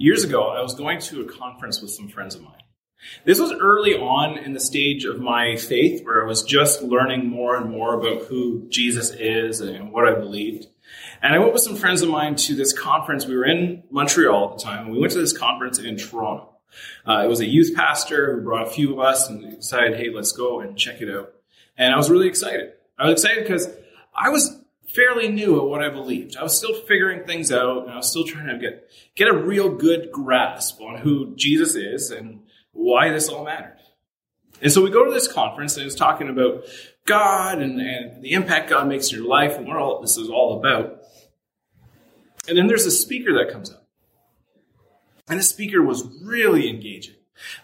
years ago, I was going to a conference with some friends of mine. This was early on in the stage of my faith where I was just learning more and more about who Jesus is and what I believed. And I went with some friends of mine to this conference. We were in Montreal at the time, and we went to this conference in Toronto. Uh, it was a youth pastor who brought a few of us and decided, hey, let's go and check it out. And I was really excited. I was excited because I was fairly new at what I believed. I was still figuring things out, and I was still trying to get get a real good grasp on who Jesus is and why this all mattered. And so we go to this conference, and it's talking about God and, and the impact God makes in your life, and what all this is all about. And then there's a speaker that comes up, and the speaker was really engaging.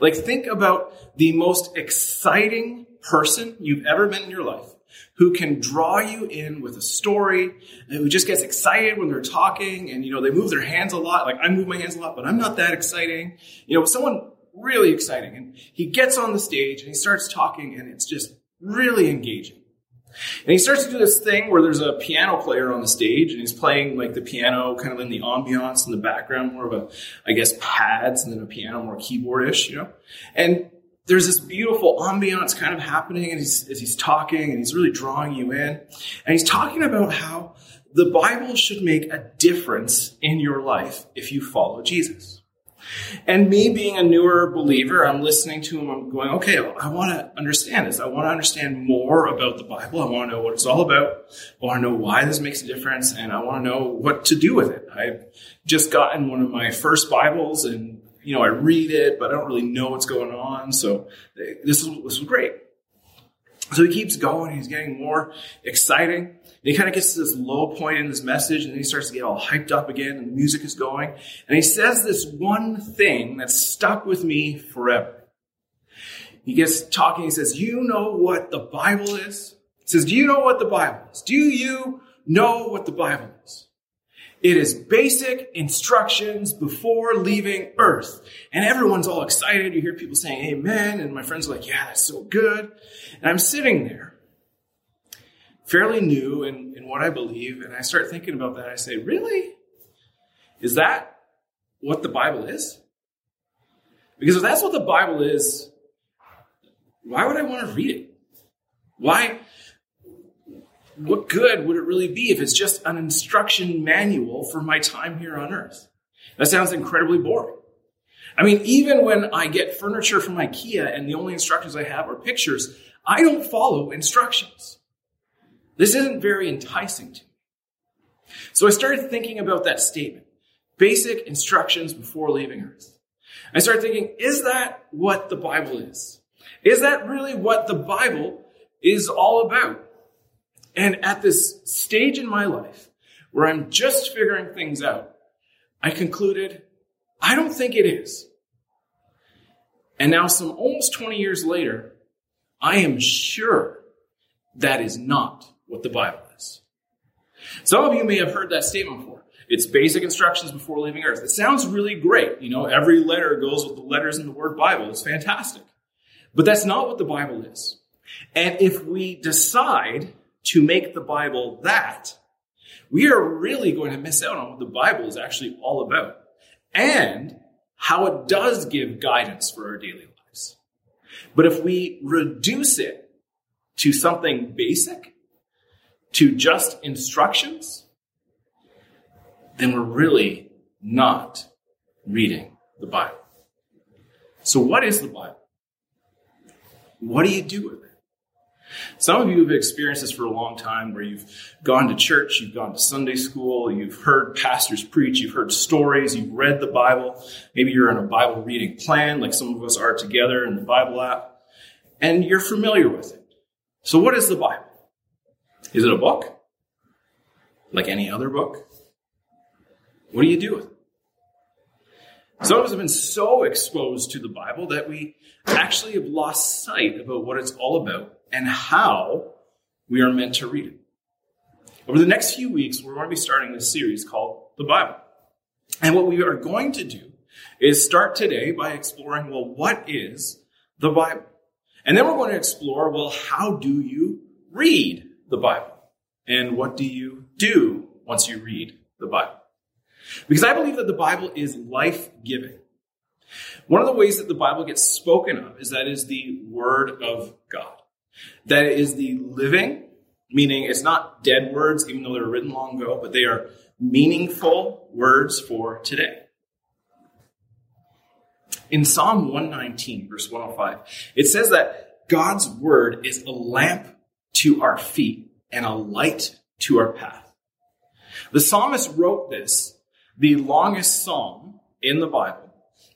Like, think about the most exciting person you've ever met in your life who can draw you in with a story, who just gets excited when they're talking, and you know, they move their hands a lot. Like I move my hands a lot, but I'm not that exciting. You know, someone really exciting. And he gets on the stage and he starts talking, and it's just really engaging. And he starts to do this thing where there's a piano player on the stage and he's playing like the piano kind of in the ambiance in the background, more of a, I guess, pads and then a piano more keyboardish, you know? And there's this beautiful ambiance kind of happening and he's, as he's talking and he's really drawing you in. And he's talking about how the Bible should make a difference in your life if you follow Jesus. And me being a newer believer, I'm listening to him. I'm going, okay, I want to understand this. I want to understand more about the Bible. I want to know what it's all about. I want to know why this makes a difference. And I want to know what to do with it. I've just gotten one of my first Bibles and you know, I read it, but I don't really know what's going on. So this is, this was great. So he keeps going. He's getting more exciting. And he kind of gets to this low point in this message, and then he starts to get all hyped up again, and the music is going. And he says this one thing that stuck with me forever. He gets talking. He says, "You know what the Bible is?" He says, "Do you know what the Bible is? Do you know what the Bible is?" It is basic instructions before leaving Earth. And everyone's all excited. You hear people saying amen. And my friends are like, yeah, that's so good. And I'm sitting there, fairly new in, in what I believe. And I start thinking about that. I say, really? Is that what the Bible is? Because if that's what the Bible is, why would I want to read it? Why? What good would it really be if it's just an instruction manual for my time here on earth? That sounds incredibly boring. I mean, even when I get furniture from IKEA and the only instructions I have are pictures, I don't follow instructions. This isn't very enticing to me. So I started thinking about that statement. Basic instructions before leaving earth. I started thinking, is that what the Bible is? Is that really what the Bible is all about? And at this stage in my life where I'm just figuring things out, I concluded, I don't think it is. And now, some almost 20 years later, I am sure that is not what the Bible is. Some of you may have heard that statement before. It's basic instructions before leaving earth. It sounds really great. You know, every letter goes with the letters in the word Bible. It's fantastic. But that's not what the Bible is. And if we decide to make the Bible that, we are really going to miss out on what the Bible is actually all about and how it does give guidance for our daily lives. But if we reduce it to something basic, to just instructions, then we're really not reading the Bible. So, what is the Bible? What do you do with it? Some of you have experienced this for a long time where you've gone to church, you've gone to Sunday school, you've heard pastors preach, you've heard stories, you've read the Bible. Maybe you're in a Bible reading plan like some of us are together in the Bible app, and you're familiar with it. So, what is the Bible? Is it a book? Like any other book? What do you do with it? Some of us have been so exposed to the Bible that we actually have lost sight about what it's all about and how we are meant to read it. Over the next few weeks, we're going to be starting this series called The Bible. And what we are going to do is start today by exploring, well, what is the Bible? And then we're going to explore, well, how do you read the Bible? And what do you do once you read the Bible? Because I believe that the Bible is life giving. One of the ways that the Bible gets spoken of is that it is the Word of God. That is the living, meaning it's not dead words, even though they were written long ago, but they are meaningful words for today. In Psalm 119, verse 105, it says that God's Word is a lamp to our feet and a light to our path. The psalmist wrote this, the longest psalm in the Bible,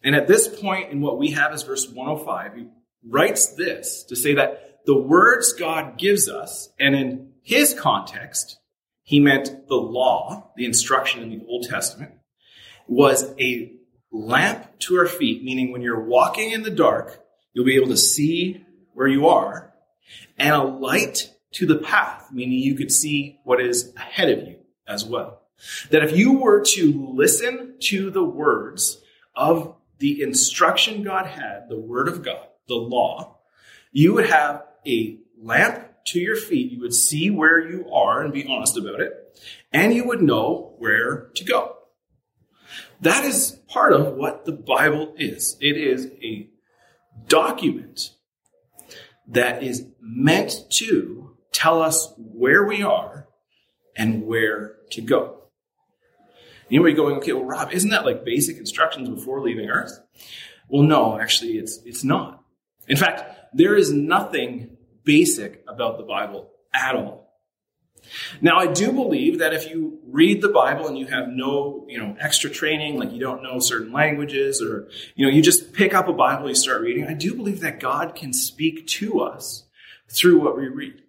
and at this point in what we have is verse 105, he writes this to say that the words God gives us, and in his context, he meant the law, the instruction in the Old Testament, was a lamp to our feet, meaning when you're walking in the dark, you'll be able to see where you are, and a light to the path, meaning you could see what is ahead of you as well. That if you were to listen to the words of the instruction God had, the Word of God, the law, you would have a lamp to your feet. You would see where you are and be honest about it, and you would know where to go. That is part of what the Bible is. It is a document that is meant to tell us where we are and where to go. You might be going, okay, well, Rob, isn't that like basic instructions before leaving Earth? Well, no, actually, it's, it's not. In fact, there is nothing basic about the Bible at all. Now, I do believe that if you read the Bible and you have no, you know, extra training, like you don't know certain languages or, you know, you just pick up a Bible, you start reading, I do believe that God can speak to us through what we read.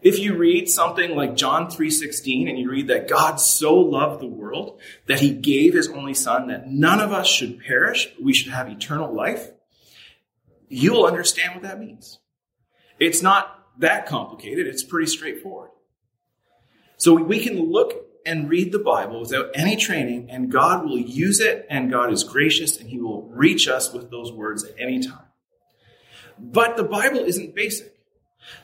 If you read something like John 3:16 and you read that God so loved the world that he gave his only son that none of us should perish, but we should have eternal life, you'll understand what that means. It's not that complicated, it's pretty straightforward. So we can look and read the Bible without any training and God will use it and God is gracious and he will reach us with those words at any time. But the Bible isn't basic.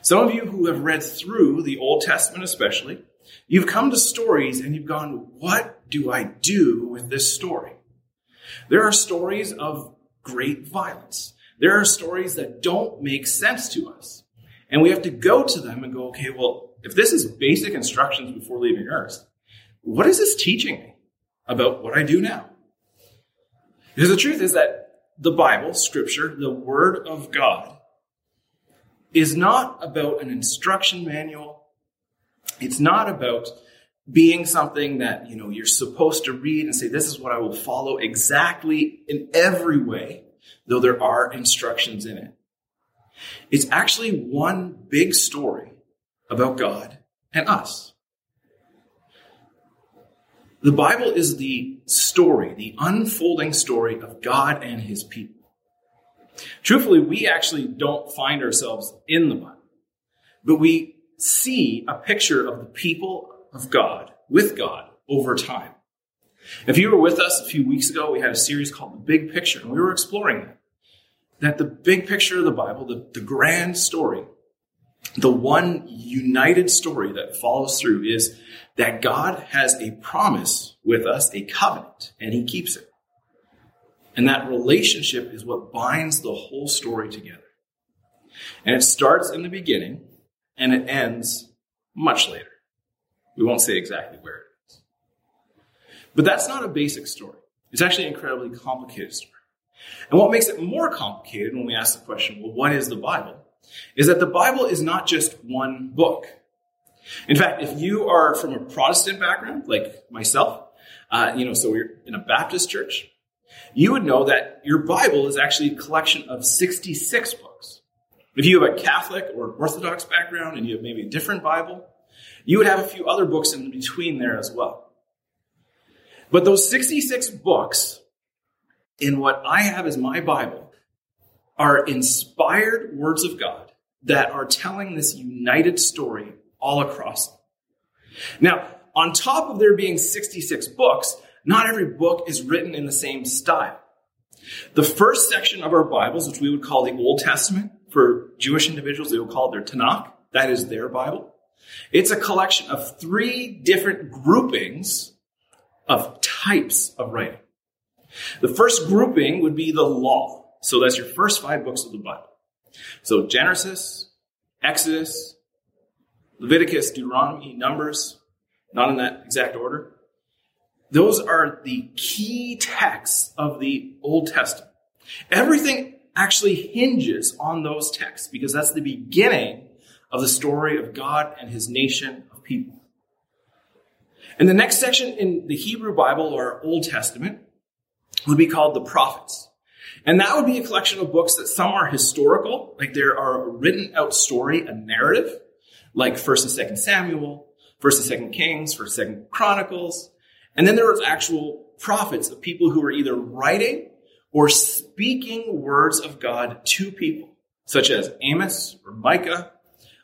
Some of you who have read through the Old Testament, especially, you've come to stories and you've gone, What do I do with this story? There are stories of great violence. There are stories that don't make sense to us. And we have to go to them and go, okay, well, if this is basic instructions before leaving Earth, what is this teaching me about what I do now? Because the truth is that the Bible, Scripture, the Word of God, is not about an instruction manual. It's not about being something that, you know, you're supposed to read and say, this is what I will follow exactly in every way, though there are instructions in it. It's actually one big story about God and us. The Bible is the story, the unfolding story of God and his people. Truthfully, we actually don't find ourselves in the Bible, but we see a picture of the people of God with God over time. If you were with us a few weeks ago, we had a series called The Big Picture, and we were exploring that. That the big picture of the Bible, the, the grand story, the one united story that follows through is that God has a promise with us, a covenant, and he keeps it. And that relationship is what binds the whole story together. And it starts in the beginning and it ends much later. We won't say exactly where it is. But that's not a basic story. It's actually an incredibly complicated story. And what makes it more complicated when we ask the question, well, what is the Bible? Is that the Bible is not just one book. In fact, if you are from a Protestant background, like myself, uh, you know, so we're in a Baptist church, you would know that your Bible is actually a collection of 66 books. If you have a Catholic or Orthodox background and you have maybe a different Bible, you would have a few other books in between there as well. But those 66 books in what I have as my Bible are inspired words of God that are telling this united story all across. Now, on top of there being 66 books, not every book is written in the same style. The first section of our Bibles, which we would call the Old Testament, for Jewish individuals, they would call it their Tanakh. That is their Bible. It's a collection of three different groupings of types of writing. The first grouping would be the law. So that's your first five books of the Bible. So Genesis, Exodus, Leviticus, Deuteronomy, Numbers, not in that exact order. Those are the key texts of the Old Testament. Everything actually hinges on those texts because that's the beginning of the story of God and his nation of people. And the next section in the Hebrew Bible or Old Testament would be called the prophets. And that would be a collection of books that some are historical, like there are a written out story, a narrative, like 1st and 2nd Samuel, 1st and 2nd Kings, 1st and 2nd Chronicles. And then there was actual prophets of people who were either writing or speaking words of God to people, such as Amos or Micah,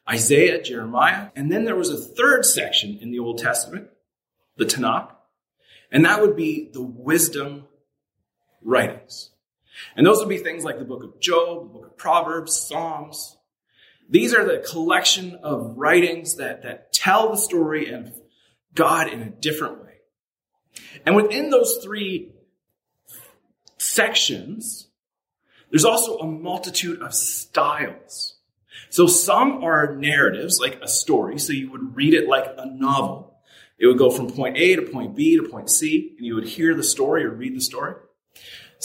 Isaiah, Jeremiah. And then there was a third section in the Old Testament, the Tanakh, and that would be the wisdom writings. And those would be things like the book of Job, the book of Proverbs, Psalms. These are the collection of writings that, that tell the story of God in a different way. And within those three sections, there's also a multitude of styles. So some are narratives, like a story, so you would read it like a novel. It would go from point A to point B to point C, and you would hear the story or read the story.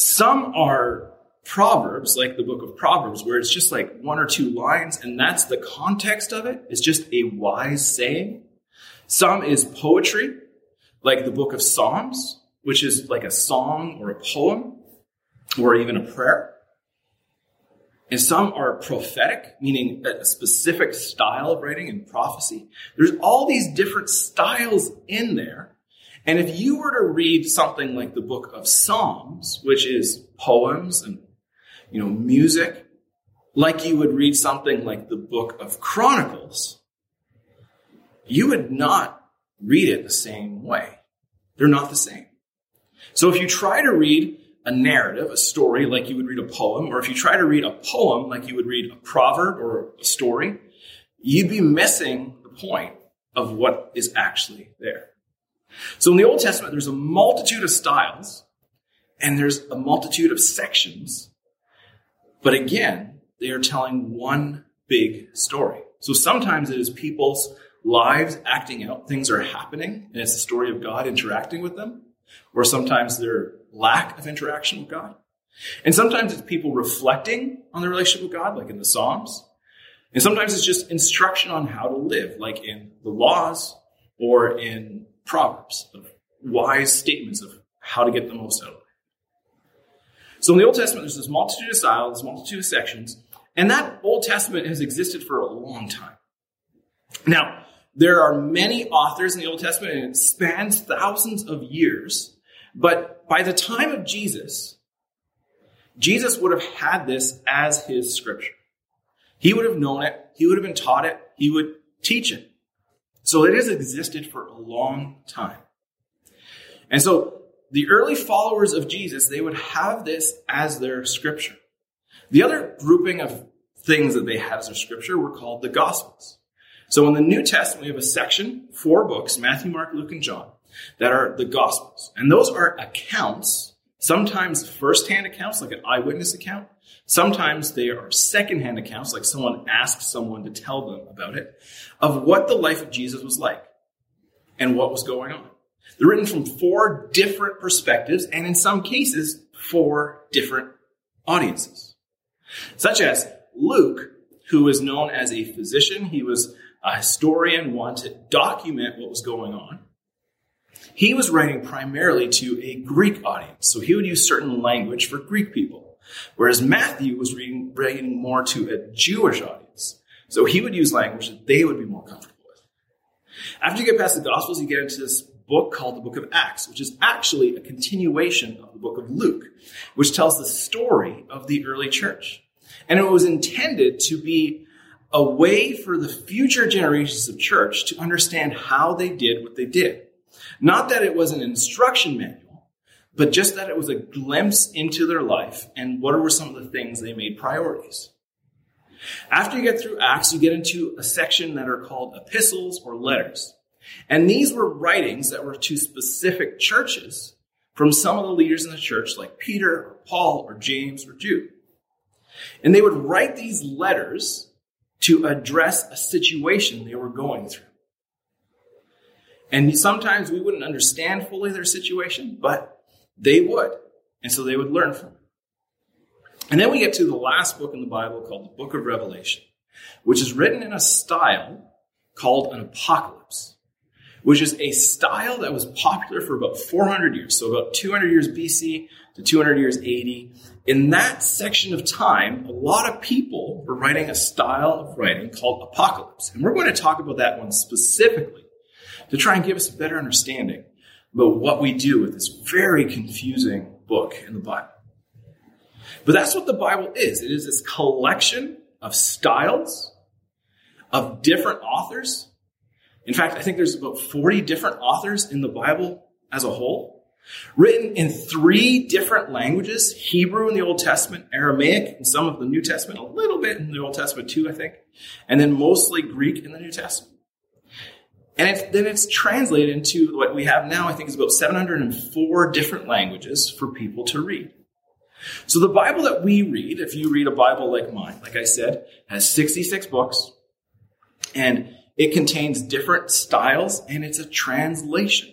Some are proverbs, like the book of Proverbs, where it's just like one or two lines, and that's the context of it. It's just a wise saying. Some is poetry, like the book of Psalms, which is like a song or a poem or even a prayer. And some are prophetic, meaning a specific style of writing and prophecy. There's all these different styles in there. And if you were to read something like the book of Psalms, which is poems and, you know, music, like you would read something like the book of Chronicles, you would not read it the same way. They're not the same. So if you try to read a narrative, a story, like you would read a poem, or if you try to read a poem like you would read a proverb or a story, you'd be missing the point of what is actually there. So in the Old Testament, there's a multitude of styles and there's a multitude of sections. But again, they are telling one big story. So sometimes it is people's lives acting out, things are happening, and it's the story of God interacting with them, or sometimes their lack of interaction with God. And sometimes it's people reflecting on their relationship with God, like in the Psalms. And sometimes it's just instruction on how to live, like in the laws or in Proverbs, of wise statements of how to get the most out of it. So in the Old Testament, there's this multitude of styles, this multitude of sections, and that Old Testament has existed for a long time. Now, there are many authors in the Old Testament, and it spans thousands of years. But by the time of Jesus, Jesus would have had this as his scripture. He would have known it. He would have been taught it. He would teach it. So it has existed for a long time. And so the early followers of Jesus, they would have this as their scripture. The other grouping of things that they had as their scripture were called the Gospels. So in the New Testament, we have a section, four books, Matthew, Mark, Luke, and John, that are the Gospels. And those are accounts, sometimes first-hand accounts, like an eyewitness account. Sometimes they are second-hand accounts, like someone asks someone to tell them about it, of what the life of Jesus was like and what was going on. They're written from four different perspectives, and in some cases, four different audiences. Such as Luke, who is known as a physician. He was a historian, wanted to document what was going on. He was writing primarily to a Greek audience, so he would use certain language for Greek people. Whereas Matthew was reading, writing more to a Jewish audience, so he would use language that they would be more comfortable with. After you get past the Gospels, you get into this book called the Book of Acts, which is actually a continuation of the book of Luke, which tells the story of the early church. And it was intended to be a way for the future generations of church to understand how they did what they did. Not that it was an instruction manual, but just that it was a glimpse into their life and what were some of the things they made priorities. After you get through Acts, you get into a section that are called epistles or letters. And these were writings that were to specific churches from some of the leaders in the church, like Peter, or Paul, or James, or Jude. And they would write these letters to address a situation they were going through. And sometimes we wouldn't understand fully their situation, but they would. And so they would learn from it. And then we get to the last book in the Bible called the Book of Revelation, which is written in a style called an apocalypse, which is a style that was popular for about 400 years. So about 200 years BC to 200 years AD. In that section of time, a lot of people were writing a style of writing called apocalypse. And we're going to talk about that one specifically to try and give us a better understanding about what we do with this very confusing book in the Bible. But that's what the Bible is. It is this collection of styles of different authors. In fact, I think there's about 40 different authors in the Bible as a whole, written in three different languages Hebrew in the Old Testament, Aramaic in some of the New Testament, a little bit in the Old Testament too, I think, and then mostly Greek in the New Testament. And it's, then it's translated into what we have now, I think is about 704 different languages for people to read. So the Bible that we read, if you read a Bible like mine, like I said, has 66 books and it contains different styles and it's a translation,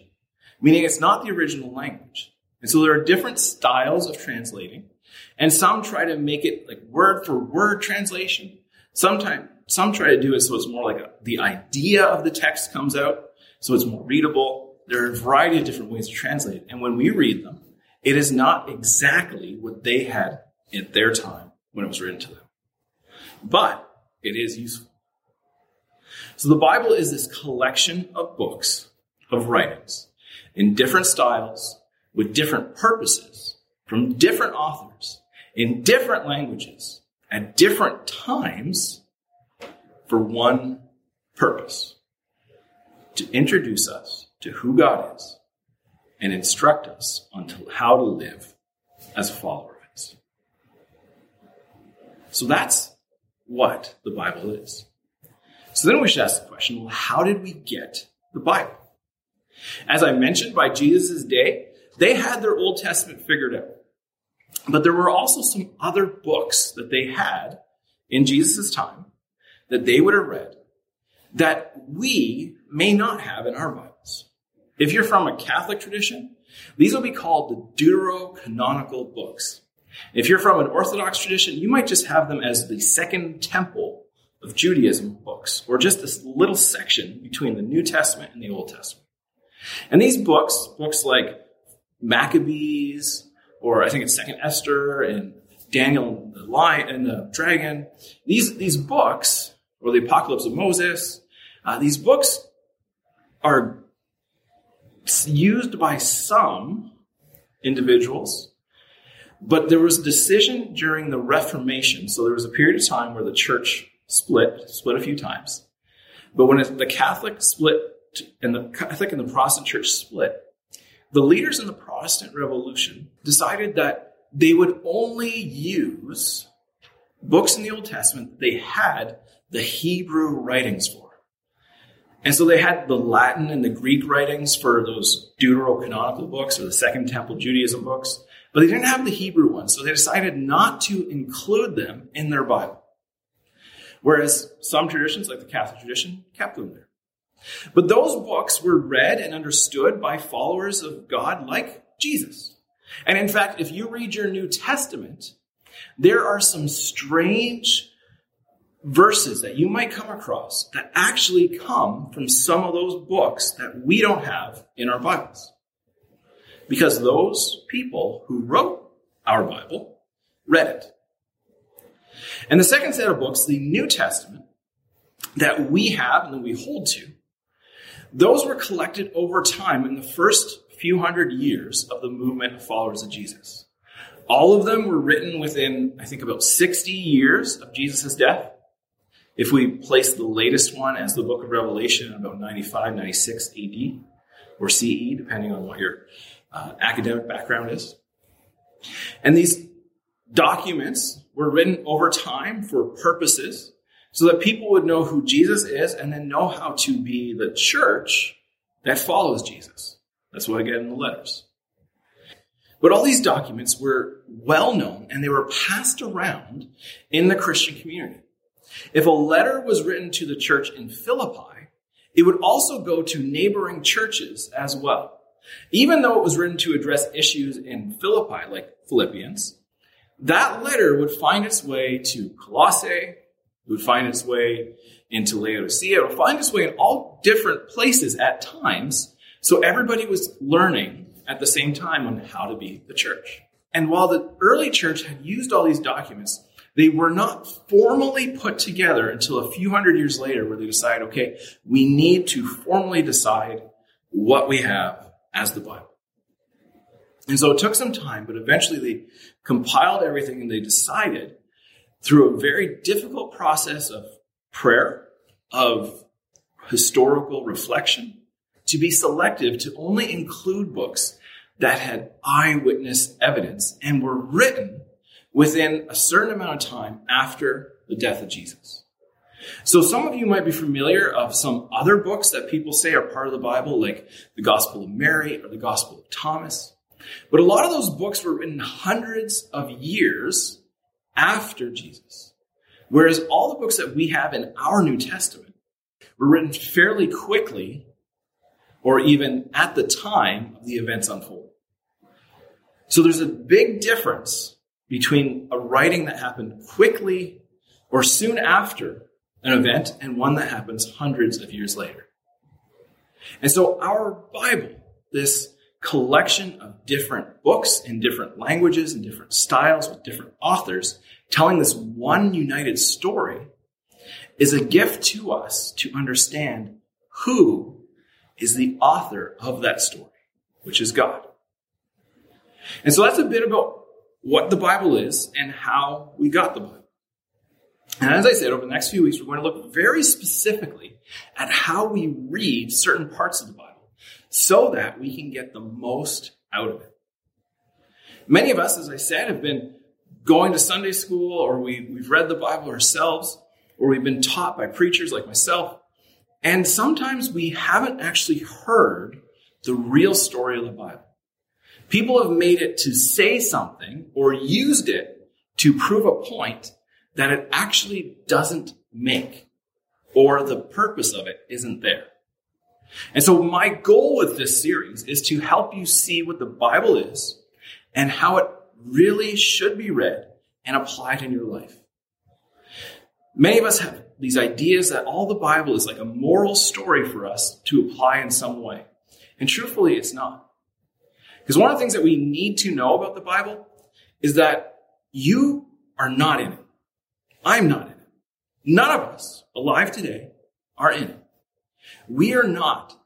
meaning it's not the original language. And so there are different styles of translating and some try to make it like word for word translation. Sometimes some try to do it so it's more like a, the idea of the text comes out, so it's more readable. There are a variety of different ways to translate it. And when we read them, it is not exactly what they had at their time when it was written to them. But it is useful. So the Bible is this collection of books, of writings, in different styles, with different purposes, from different authors, in different languages, at different times, for one purpose to introduce us to who God is and instruct us on to how to live as a follower of His. So that's what the Bible is. So then we should ask the question well, how did we get the Bible? As I mentioned, by Jesus' day, they had their Old Testament figured out. But there were also some other books that they had in Jesus' time that they would have read that we may not have in our Bibles. If you're from a Catholic tradition, these will be called the deuterocanonical books. If you're from an Orthodox tradition, you might just have them as the second temple of Judaism books, or just this little section between the New Testament and the Old Testament. And these books, books like Maccabees, or I think it's Second Esther and Daniel and the Lion and the Dragon, these, these books or the Apocalypse of Moses. Uh, these books are used by some individuals, but there was a decision during the Reformation. So there was a period of time where the church split, split a few times. But when the Catholic split and the Catholic and the Protestant church split, the leaders in the Protestant Revolution decided that they would only use books in the Old Testament they had the Hebrew writings for. And so they had the Latin and the Greek writings for those deuterocanonical books or the Second Temple Judaism books, but they didn't have the Hebrew ones, so they decided not to include them in their Bible. Whereas some traditions, like the Catholic tradition, kept them there. But those books were read and understood by followers of God like Jesus. And in fact, if you read your New Testament, there are some strange verses that you might come across that actually come from some of those books that we don't have in our Bibles. Because those people who wrote our Bible read it. And the second set of books, the New Testament, that we have and that we hold to, those were collected over time in the first few hundred years of the movement of followers of Jesus. All of them were written within, I think, about 60 years of Jesus' death. If we place the latest one as the book of Revelation, about 95, 96 AD or CE, depending on what your uh, academic background is. And these documents were written over time for purposes so that people would know who Jesus is and then know how to be the church that follows Jesus. That's what I get in the letters. But all these documents were well known and they were passed around in the Christian community. If a letter was written to the church in Philippi, it would also go to neighboring churches as well. Even though it was written to address issues in Philippi, like Philippians, that letter would find its way to Colossae, would find its way into Laodicea, would find its way in all different places at times. So everybody was learning at the same time on how to be the church. And while the early church had used all these documents, they were not formally put together until a few hundred years later where they decided, okay, we need to formally decide what we have as the Bible. And so it took some time, but eventually they compiled everything and they decided through a very difficult process of prayer, of historical reflection, to be selective to only include books that had eyewitness evidence and were written within a certain amount of time after the death of Jesus. So some of you might be familiar of some other books that people say are part of the Bible, like the Gospel of Mary or the Gospel of Thomas. But a lot of those books were written hundreds of years after Jesus. Whereas all the books that we have in our New Testament were written fairly quickly or even at the time of the events unfolding. So there's a big difference between a writing that happened quickly or soon after an event and one that happens hundreds of years later. And so our Bible, this collection of different books in different languages and different styles with different authors telling this one united story is a gift to us to understand who is the author of that story, which is God. And so that's a bit about what the Bible is and how we got the Bible. And as I said, over the next few weeks, we're going to look very specifically at how we read certain parts of the Bible so that we can get the most out of it. Many of us, as I said, have been going to Sunday school or we, we've read the Bible ourselves or we've been taught by preachers like myself. And sometimes we haven't actually heard the real story of the Bible. People have made it to say something or used it to prove a point that it actually doesn't make or the purpose of it isn't there. And so my goal with this series is to help you see what the Bible is and how it really should be read and applied in your life. Many of us have these ideas that all the Bible is like a moral story for us to apply in some way. And truthfully, it's not. Because one of the things that we need to know about the Bible is that you are not in it. I'm not in it. None of us alive today are in it. We are not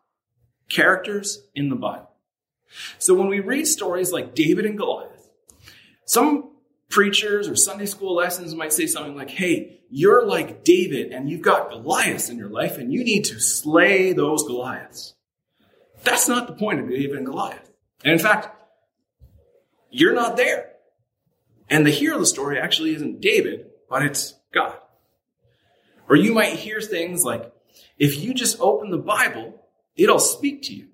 characters in the Bible. So when we read stories like David and Goliath, some preachers or Sunday school lessons might say something like, hey, you're like David and you've got Goliaths in your life and you need to slay those Goliaths. That's not the point of David and Goliath. And in fact, you're not there. And the hero of the story actually isn't David, but it's God. Or you might hear things like, if you just open the Bible, it'll speak to you.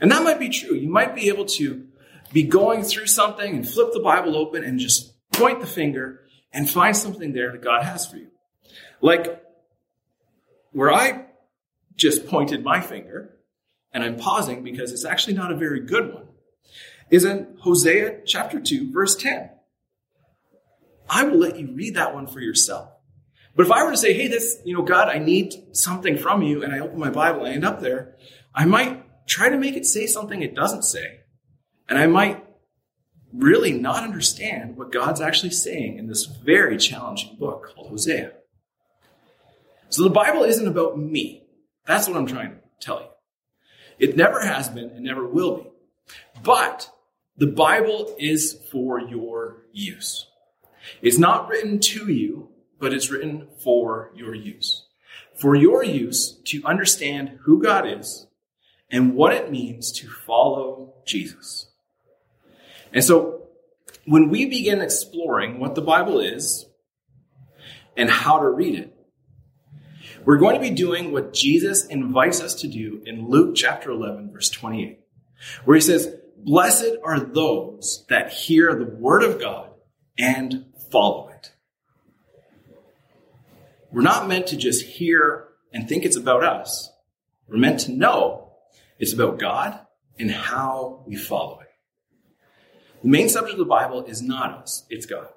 And that might be true. You might be able to be going through something and flip the Bible open and just point the finger and find something there that God has for you. Like where I just pointed my finger and I'm pausing because it's actually not a very good one is in Hosea chapter 2 verse 10. I will let you read that one for yourself. But if I were to say, hey, this, you know, God, I need something from you, and I open my Bible and I end up there, I might try to make it say something it doesn't say. And I might really not understand what God's actually saying in this very challenging book called Hosea. So the Bible isn't about me. That's what I'm trying to tell you. It never has been and never will be. But the Bible is for your use. It's not written to you, but it's written for your use. For your use to understand who God is and what it means to follow Jesus. And so when we begin exploring what the Bible is and how to read it, we're going to be doing what Jesus invites us to do in Luke chapter 11, verse 28, where he says, blessed are those that hear the word of God and follow it. We're not meant to just hear and think it's about us. We're meant to know it's about God and how we follow it. The main subject of the Bible is not us, it's God.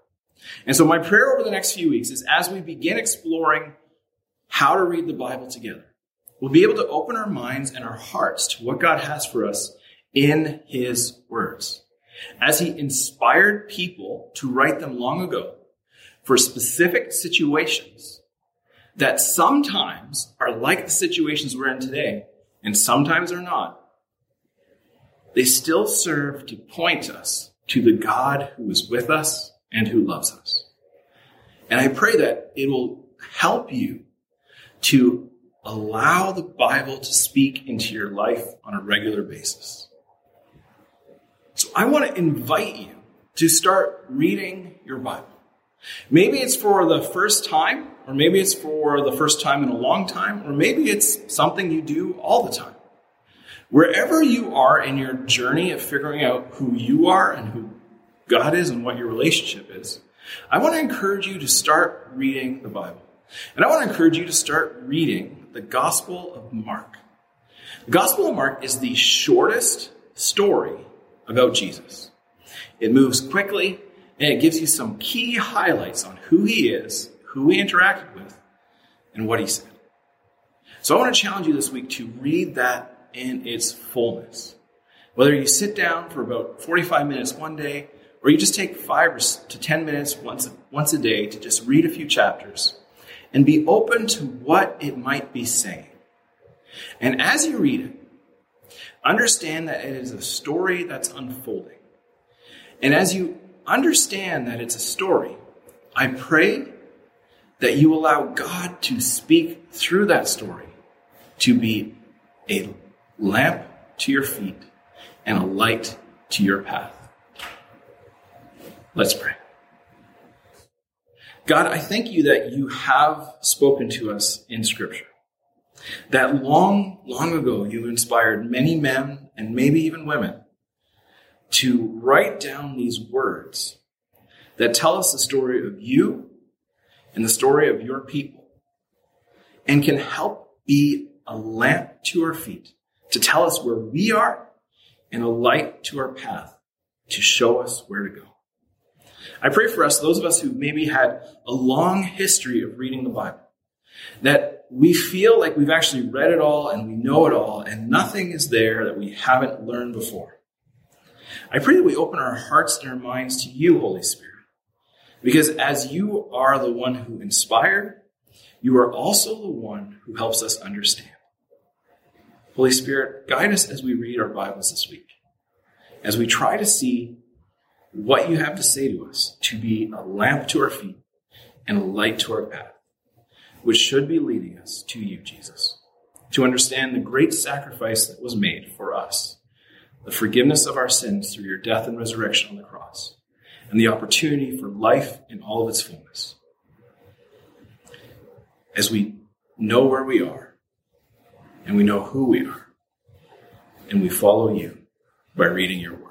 And so my prayer over the next few weeks is as we begin exploring how to read the Bible together, we'll be able to open our minds and our hearts to what God has for us in His words. As He inspired people to write them long ago for specific situations that sometimes are like the situations we're in today and sometimes are not, they still serve to point us to the God who is with us and who loves us. And I pray that it will help you to allow the Bible to speak into your life on a regular basis. So I want to invite you to start reading your Bible. Maybe it's for the first time, or maybe it's for the first time in a long time, or maybe it's something you do all the time. Wherever you are in your journey of figuring out who you are and who God is and what your relationship is, I want to encourage you to start reading the Bible. And I want to encourage you to start reading the Gospel of Mark. The Gospel of Mark is the shortest story about Jesus. It moves quickly and it gives you some key highlights on who he is, who he interacted with, and what he said. So I want to challenge you this week to read that in its fullness. Whether you sit down for about 45 minutes one day or you just take five to 10 minutes once, once a day to just read a few chapters and be open to what it might be saying. And as you read it, understand that it is a story that's unfolding. And as you understand that it's a story, I pray that you allow God to speak through that story to be a lamp to your feet and a light to your path. Let's pray. God, I thank you that you have spoken to us in Scripture. That long, long ago, you inspired many men and maybe even women to write down these words that tell us the story of you and the story of your people and can help be a lamp to our feet to tell us where we are and a light to our path to show us where to go. I pray for us, those of us who maybe had a long history of reading the Bible, that we feel like we've actually read it all and we know it all, and nothing is there that we haven't learned before. I pray that we open our hearts and our minds to you, Holy Spirit, because as you are the one who inspired, you are also the one who helps us understand. Holy Spirit, guide us as we read our Bibles this week, as we try to see what you have to say to us to be a lamp to our feet and a light to our path, which should be leading us to you, Jesus, to understand the great sacrifice that was made for us, the forgiveness of our sins through your death and resurrection on the cross, and the opportunity for life in all of its fullness. As we know where we are, and we know who we are, and we follow you by reading your word.